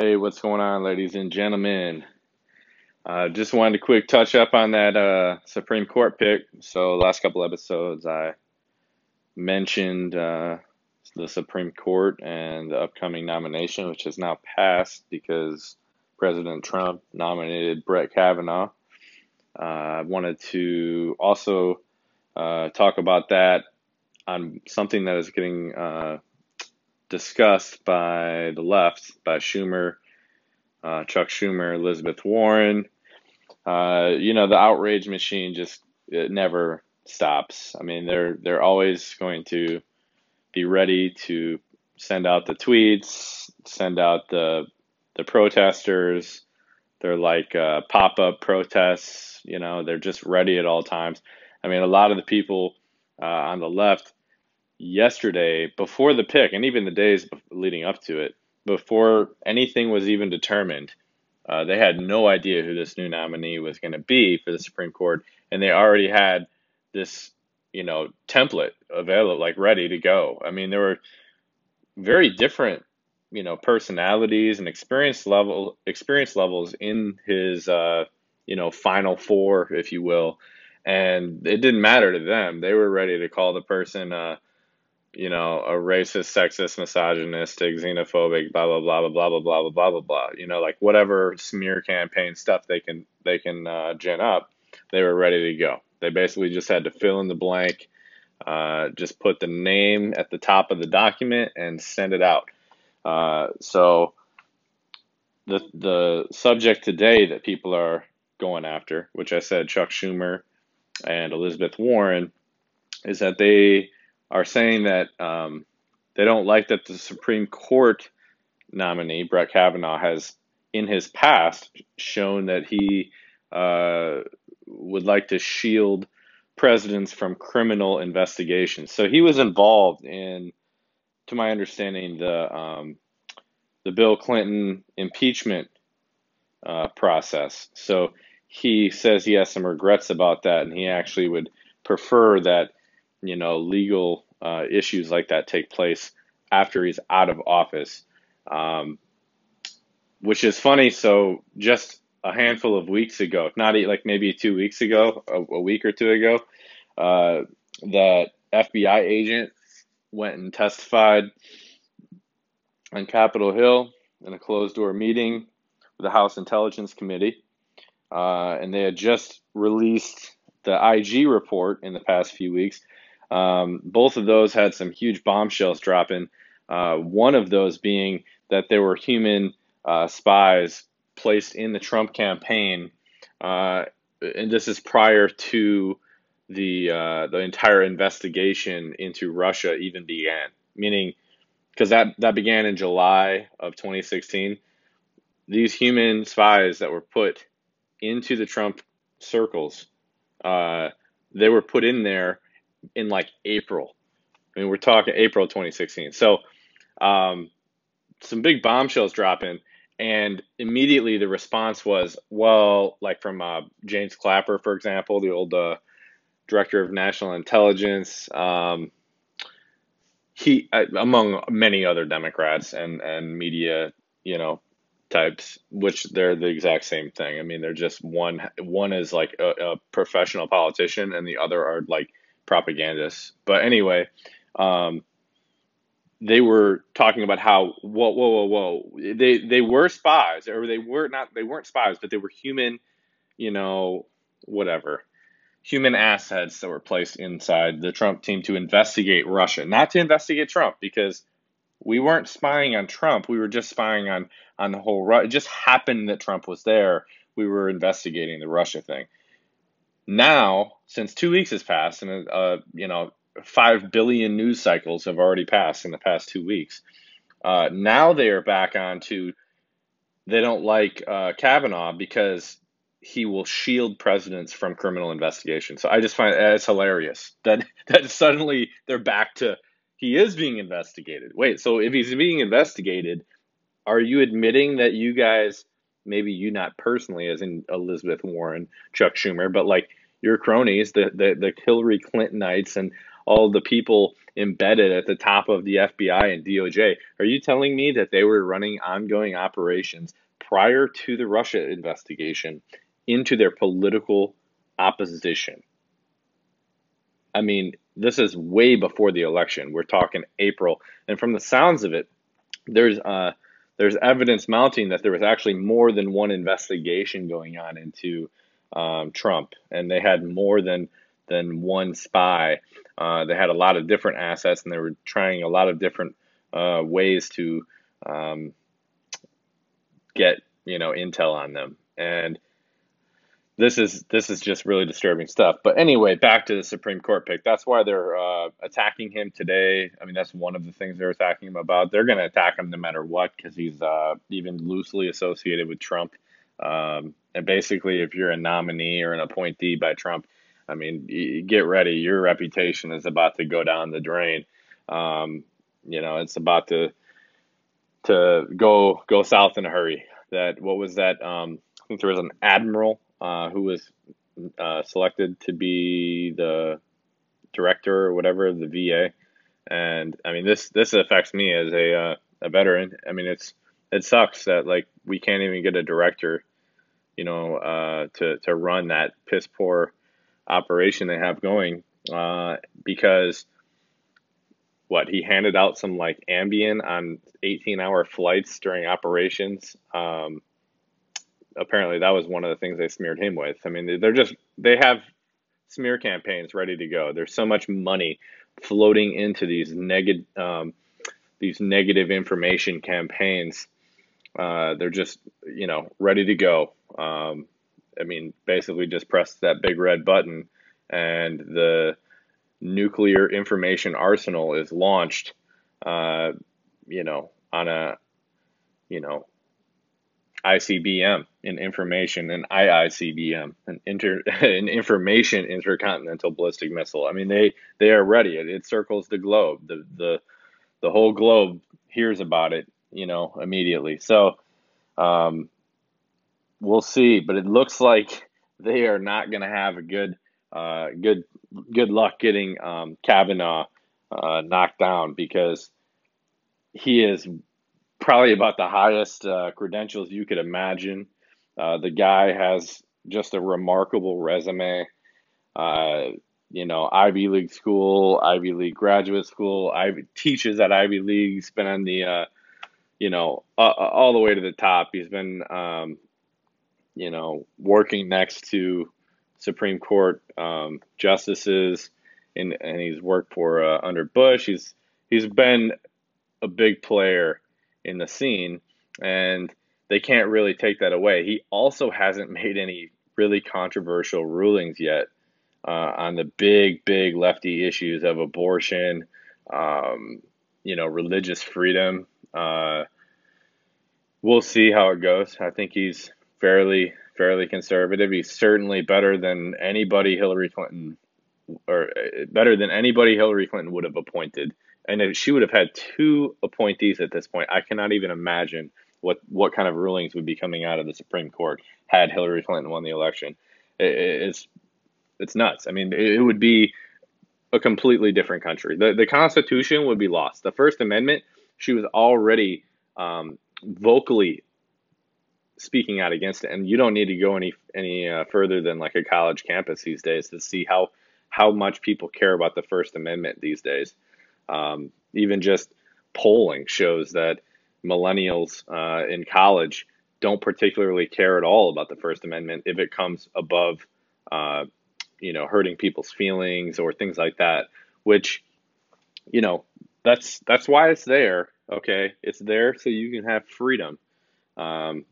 Hey, what's going on, ladies and gentlemen? Uh, just wanted to quick touch up on that uh, Supreme Court pick. So, last couple episodes, I mentioned uh, the Supreme Court and the upcoming nomination, which has now passed because President Trump nominated Brett Kavanaugh. Uh, I wanted to also uh, talk about that on something that is getting uh, discussed by the left, by Schumer, uh, Chuck Schumer, Elizabeth Warren. Uh, you know, the outrage machine just it never stops. I mean, they're they're always going to be ready to send out the tweets, send out the the protesters. They're like uh, pop up protests. You know, they're just ready at all times. I mean, a lot of the people uh, on the left yesterday, before the pick, and even the days leading up to it, before anything was even determined, uh, they had no idea who this new nominee was going to be for the Supreme Court, and they already had this, you know, template available, like ready to go. I mean, there were very different, you know, personalities and experience level experience levels in his, uh, you know, final four, if you will, and it didn't matter to them. They were ready to call the person. Uh, you know, a racist, sexist, misogynistic, xenophobic, blah blah blah blah blah blah blah blah blah blah. You know, like whatever smear campaign stuff they can they can uh, gin up, they were ready to go. They basically just had to fill in the blank, uh, just put the name at the top of the document and send it out. Uh, so the the subject today that people are going after, which I said Chuck Schumer and Elizabeth Warren, is that they are saying that um, they don't like that the Supreme Court nominee, Brett Kavanaugh, has in his past shown that he uh, would like to shield presidents from criminal investigations. So he was involved in, to my understanding, the um, the Bill Clinton impeachment uh, process. So he says he has some regrets about that, and he actually would prefer that you know, legal uh, issues like that take place after he's out of office, um, which is funny. So just a handful of weeks ago, not like maybe two weeks ago, a, a week or two ago, uh, that FBI agent went and testified on Capitol Hill in a closed door meeting with the House Intelligence Committee. Uh, and they had just released the IG report in the past few weeks um, both of those had some huge bombshells dropping. Uh, one of those being that there were human uh, spies placed in the Trump campaign, uh, and this is prior to the uh, the entire investigation into Russia even began. Meaning, because that that began in July of 2016, these human spies that were put into the Trump circles, uh, they were put in there in like April. I mean, we're talking April 2016. So, um, some big bombshells dropping, and immediately the response was, well, like from uh, James Clapper, for example, the old uh, director of national intelligence. Um, he, uh, among many other Democrats and and media, you know, types, which they're the exact same thing. I mean, they're just one. One is like a, a professional politician, and the other are like propagandists. But anyway, um, they were talking about how whoa whoa whoa whoa. They they were spies or they were not they weren't spies but they were human you know whatever. Human assets that were placed inside the Trump team to investigate Russia. Not to investigate Trump because we weren't spying on Trump. We were just spying on on the whole it just happened that Trump was there. We were investigating the Russia thing now, since two weeks has passed, and uh, you know, five billion news cycles have already passed in the past two weeks. Uh, now they are back on to they don't like uh, Kavanaugh because he will shield presidents from criminal investigation. So I just find it's hilarious that that suddenly they're back to he is being investigated. Wait, so if he's being investigated, are you admitting that you guys, maybe you not personally, as in Elizabeth Warren, Chuck Schumer, but like your cronies, the, the, the Hillary Clintonites and all the people embedded at the top of the FBI and DOJ. Are you telling me that they were running ongoing operations prior to the Russia investigation into their political opposition? I mean, this is way before the election. We're talking April, and from the sounds of it, there's uh, there's evidence mounting that there was actually more than one investigation going on into um, Trump, and they had more than than one spy. Uh, they had a lot of different assets, and they were trying a lot of different uh, ways to um, get you know intel on them. And this is this is just really disturbing stuff. But anyway, back to the Supreme Court pick. That's why they're uh, attacking him today. I mean, that's one of the things they're attacking him about. They're going to attack him no matter what because he's uh, even loosely associated with Trump. Um, and basically, if you're a nominee or an appointee by Trump, I mean, get ready. Your reputation is about to go down the drain. Um, you know, it's about to to go go south in a hurry. That what was that? Um, I think there was an admiral uh, who was uh, selected to be the director or whatever of the VA. And I mean, this this affects me as a uh, a veteran. I mean, it's it sucks that like we can't even get a director, you know, uh, to to run that piss poor operation they have going uh, because what he handed out some like Ambien on 18 hour flights during operations. Um, apparently that was one of the things they smeared him with. I mean, they're just they have smear campaigns ready to go. There's so much money floating into these negative um, these negative information campaigns. Uh, they're just you know ready to go. Um, I mean, basically just press that big red button, and the nuclear information arsenal is launched. Uh, you know, on a you know ICBM in information and IICBM an inter an information intercontinental ballistic missile. I mean they they are ready. It, it circles the globe. The the the whole globe hears about it, you know, immediately. So um, we'll see, but it looks like they are not going to have a good uh, good good luck getting um, Kavanaugh uh, knocked down because he is probably about the highest uh, credentials you could imagine. Uh, the guy has just a remarkable resume. Uh, you know, Ivy League school, Ivy League graduate school, Ivy teaches at Ivy League. He's been on the, uh, you know, all the way to the top. He's been, um, you know, working next to Supreme Court um, justices, and and he's worked for uh, under Bush. He's he's been a big player in the scene, and they can't really take that away. He also hasn't made any really controversial rulings yet uh, on the big, big lefty issues of abortion, um, you know, religious freedom. Uh, we'll see how it goes. I think he's fairly, fairly conservative. He's certainly better than anybody Hillary Clinton, or uh, better than anybody Hillary Clinton would have appointed and if she would have had two appointees at this point, I cannot even imagine what what kind of rulings would be coming out of the Supreme Court had Hillary Clinton won the election. It, it's it's nuts. I mean, it, would be a completely different country. The the Constitution would be lost. The First Amendment, she was already um, vocally speaking out against it, and you don't need to go any any uh, further than like a college campus these days to see how how much people care about the First Amendment these days. Um, even just polling shows that millennials uh, in college don't particularly care at all about the First Amendment if it comes above, uh, you know, hurting people's feelings or things like that. Which, you know, that's that's why it's there. Okay, it's there so you can have freedom. Um,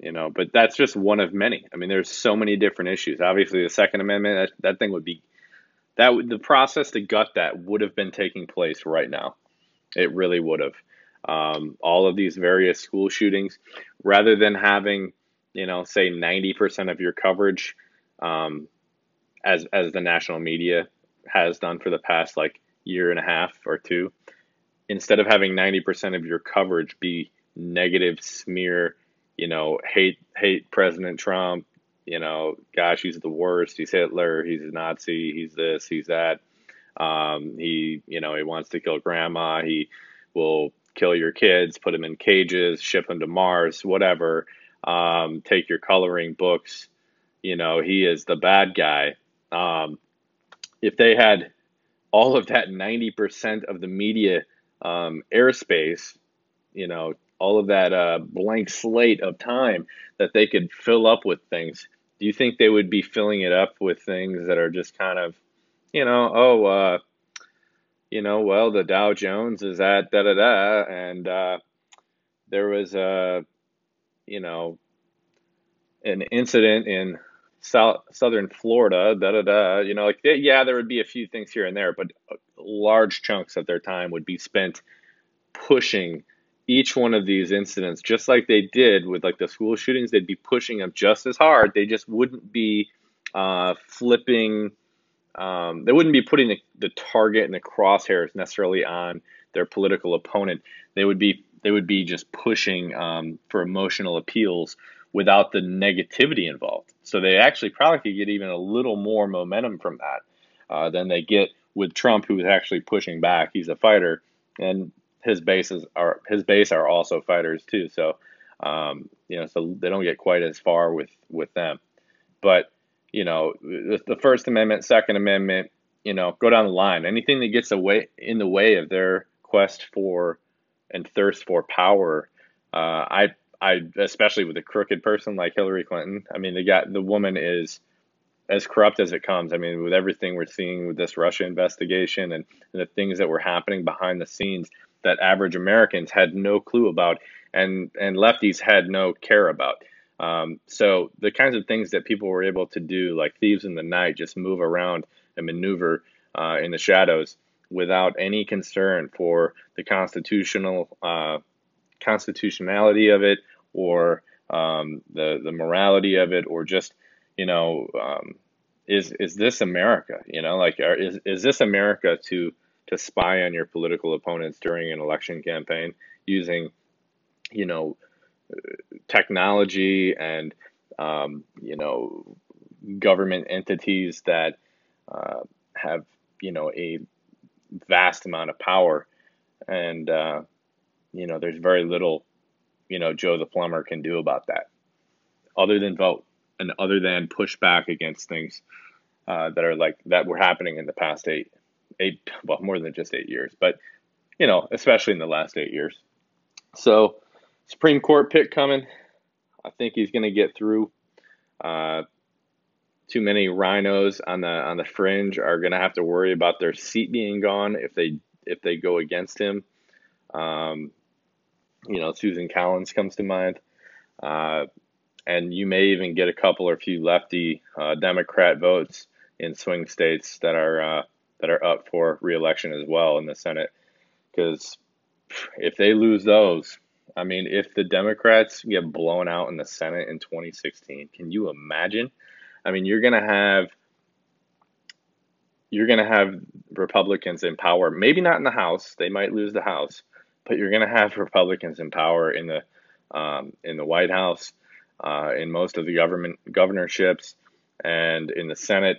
you know, but that's just one of many. I mean, there's so many different issues. Obviously, the Second Amendment that, that thing would be that the process to gut that would have been taking place right now. It really would have. Um, all of these various school shootings, rather than having, you know, say 90% of your coverage, um, as as the national media has done for the past like year and a half or two, instead of having 90% of your coverage be negative smear, you know, hate hate President Trump, you know, gosh, he's the worst. He's Hitler. He's a Nazi. He's this. He's that. Um, he, you know, he wants to kill grandma. He will kill your kids, put them in cages, ship them to Mars, whatever. Um, take your coloring books. You know, he is the bad guy. Um, if they had all of that 90% of the media um, airspace, you know, all of that uh, blank slate of time that they could fill up with things, do you think they would be filling it up with things that are just kind of, you know, oh, uh, you know, well, the Dow Jones is at da da da, and uh, there was a, you know, an incident in south southern Florida, da da da. You know, like yeah, there would be a few things here and there, but large chunks of their time would be spent pushing each one of these incidents, just like they did with like the school shootings. They'd be pushing them just as hard. They just wouldn't be uh, flipping. Um, they wouldn't be putting the, the target and the crosshairs necessarily on their political opponent. They would be they would be just pushing um, for emotional appeals without the negativity involved. So they actually probably could get even a little more momentum from that uh, than they get with Trump, who's actually pushing back. He's a fighter, and his bases are his base are also fighters too. So um, you know, so they don't get quite as far with with them. But you know, the, First Amendment, Second Amendment, you know, go down the line. Anything that gets away in the way of their quest for and thirst for power, uh, I I especially with a crooked person like Hillary Clinton. I mean, the guy, the woman is as corrupt as it comes. I mean, with everything we're seeing with this Russia investigation and, and the things that were happening behind the scenes that average Americans had no clue about and and lefties had no care about. Um, so the kinds of things that people were able to do, like thieves in the night, just move around and maneuver uh, in the shadows without any concern for the constitutional uh, constitutionality of it or um, the the morality of it or just you know um, is is this America? You know like are, is is this America to to spy on your political opponents during an election campaign using you know technology and um, you know government entities that uh, have you know a vast amount of power? And uh, you know, there's very little, you know, Joe the plumber can do about that, other than vote and other than push back against things uh, that are like that were happening in the past eight, eight, well, more than just eight years, but you know, especially in the last eight years. So, Supreme Court pick coming. I think he's going to get through. Uh, too many RINOs on the on the fringe are going to have to worry about their seat being gone if they if they go against him. Um, you know, Susan Collins comes to mind. Uh, and you may even get a couple or few lefty uh, Democrat votes in swing states that are uh, that are up for reelection as well in the Senate. Because if they lose those, I mean, if the Democrats get blown out in the Senate in 2016, can you imagine? I mean, you're gonna have you're gonna have Republicans in power. Maybe not in the House; they might lose the House, but you're going to have Republicans in power in the um, in the White House, uh, in most of the government governorships, and in the Senate.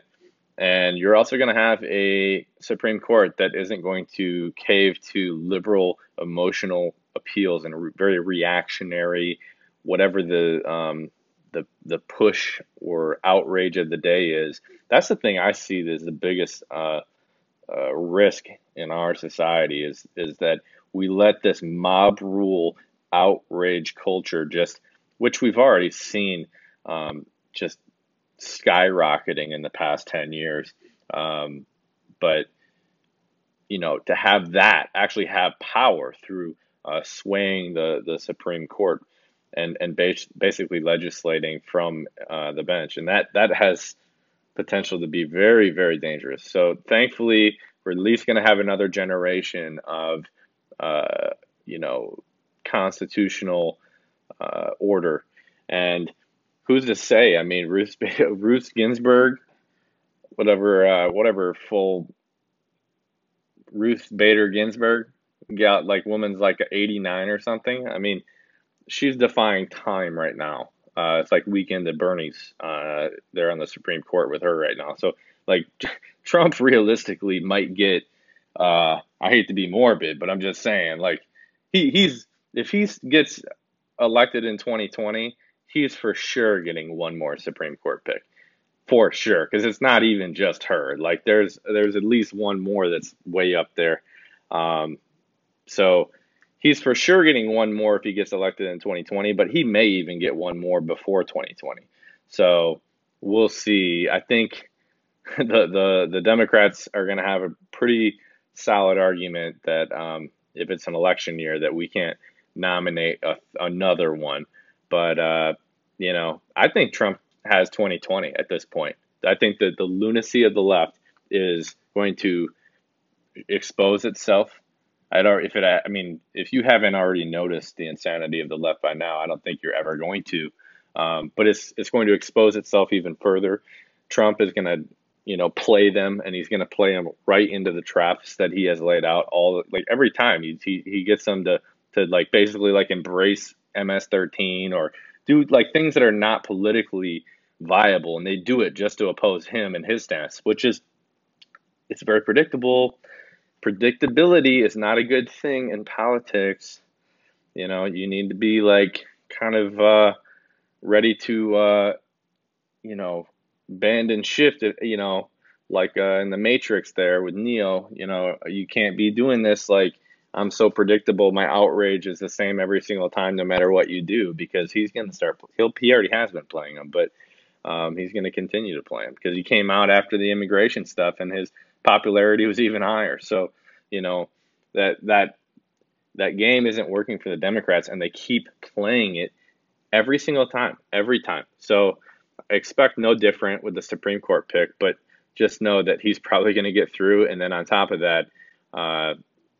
And you're also going to have a Supreme Court that isn't going to cave to liberal emotional appeals and re- very reactionary, whatever the um, the the push or outrage of the day is. That's the thing I see as the biggest uh, uh, risk in our society is is that we let this mob rule outrage culture just which we've already seen um, just skyrocketing in the past 10 years. Um, but you know to have that actually have power through uh, swaying the, the supreme court and and bas- basically legislating from uh, the bench. And that that has potential to be very very dangerous. So thankfully we're at least going to have another generation of uh, you know, constitutional uh, order. And who's to say? I mean, Ruth Ruth Ginsburg, whatever uh, whatever full Ruth Bader Ginsburg got like woman's like 89 or something. I mean, she's defying time right now. Uh, it's like weekend at Bernie's. Uh, they're on the Supreme Court with her right now. So Like Trump realistically might get. Uh, I hate to be morbid, but I'm just saying, like he he's if he gets elected in 2020, he's for sure getting one more Supreme Court pick, for sure, because it's not even just her. Like there's there's at least one more that's way up there. Um, so he's for sure getting one more if he gets elected in 2020, but he may even get one more before 2020. So we'll see. I think the the the Democrats are going to have a pretty solid argument that um, if it's an election year, that we can't nominate a, another one. But uh, you know, I think Trump has 2020 at this point. I think that the lunacy of the left is going to expose itself. I don't if it I mean if you haven't already noticed the insanity of the left by now, I don't think you're ever going to. Um, but it's it's going to expose itself even further. Trump is going to you know play them, and he's going to play them right into the traps that he has laid out. All like every time he he, he gets them to to like basically like embrace MS13 or do like things that are not politically viable, and they do it just to oppose him and his stance, which is it's very predictable. Predictability is not a good thing in politics. You know, you need to be like kind of uh, ready to, uh, you know, bend and shift it, you know, like uh, in the Matrix there with Neo, you know, you can't be doing this like I'm so predictable. My outrage is the same every single time, no matter what you do, because he's going to start. He'll, he already has been playing them, but um, he's going to continue to play them because he came out after the immigration stuff and his popularity was even higher. So, you know, that that that game isn't working for the Democrats, and they keep playing it every single time, every time. So expect no different with the Supreme Court pick, but just know that he's probably going to get through. And then on top of that, uh,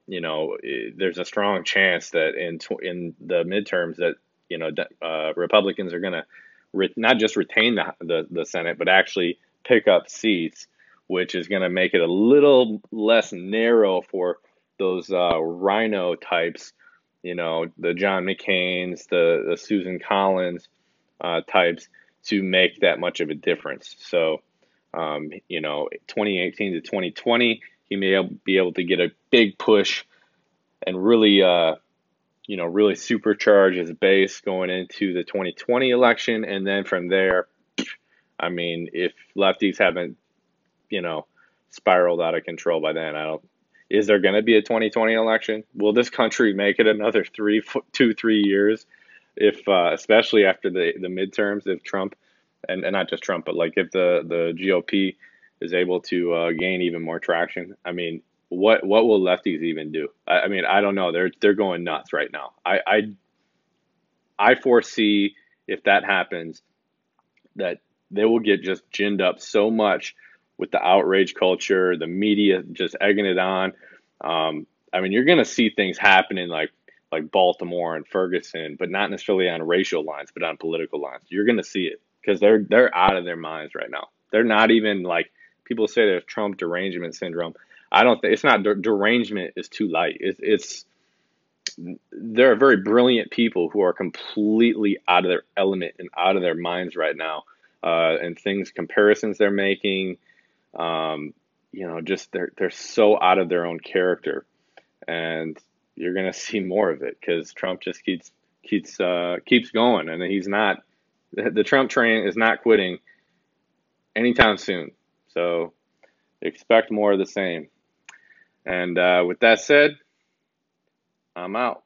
you know, there's a strong chance that in tw- in the midterms that you know uh, Republicans are going to re- not just retain the, the the Senate, but actually pick up seats, which is going to make it a little less narrow for those uh, RINO types you know, the John McCain's, the, the Susan Collins uh, types to make that much of a difference. So, um, you know, 2018 to 2020, he may be able to get a big push and really, uh, you know, really supercharge his base going into the 2020 election. And then from there, I mean, if lefties haven't, you know, spiraled out of control by then, I don't is there going to be a 2020 election? Will this country make it another three, two, three years? If uh, especially after the the midterms, if Trump and, and not just Trump, but like if the the GOP is able to uh, gain even more traction, I mean, what what will lefties even do? I, I, mean, I don't know. They're they're going nuts right now. I I, I foresee if that happens, that they will get just ginned up so much with the outrage culture, the media just egging it on. Um, I mean, you're going to see things happening like like Baltimore and Ferguson, but not necessarily on racial lines, but on political lines. You're going to see it because they're they're out of their minds right now. They're not even like people say there's Trump derangement syndrome. I don't think it's not derangement is too light. It's it's there are very brilliant people who are completely out of their element and out of their minds right now. Uh, and things comparisons they're making, um, you know, just they're they're so out of their own character, and you're gonna see more of it because Trump just keeps keeps uh, keeps going, and he's not the Trump train is not quitting anytime soon. So expect more of the same. And uh, with that said, I'm out.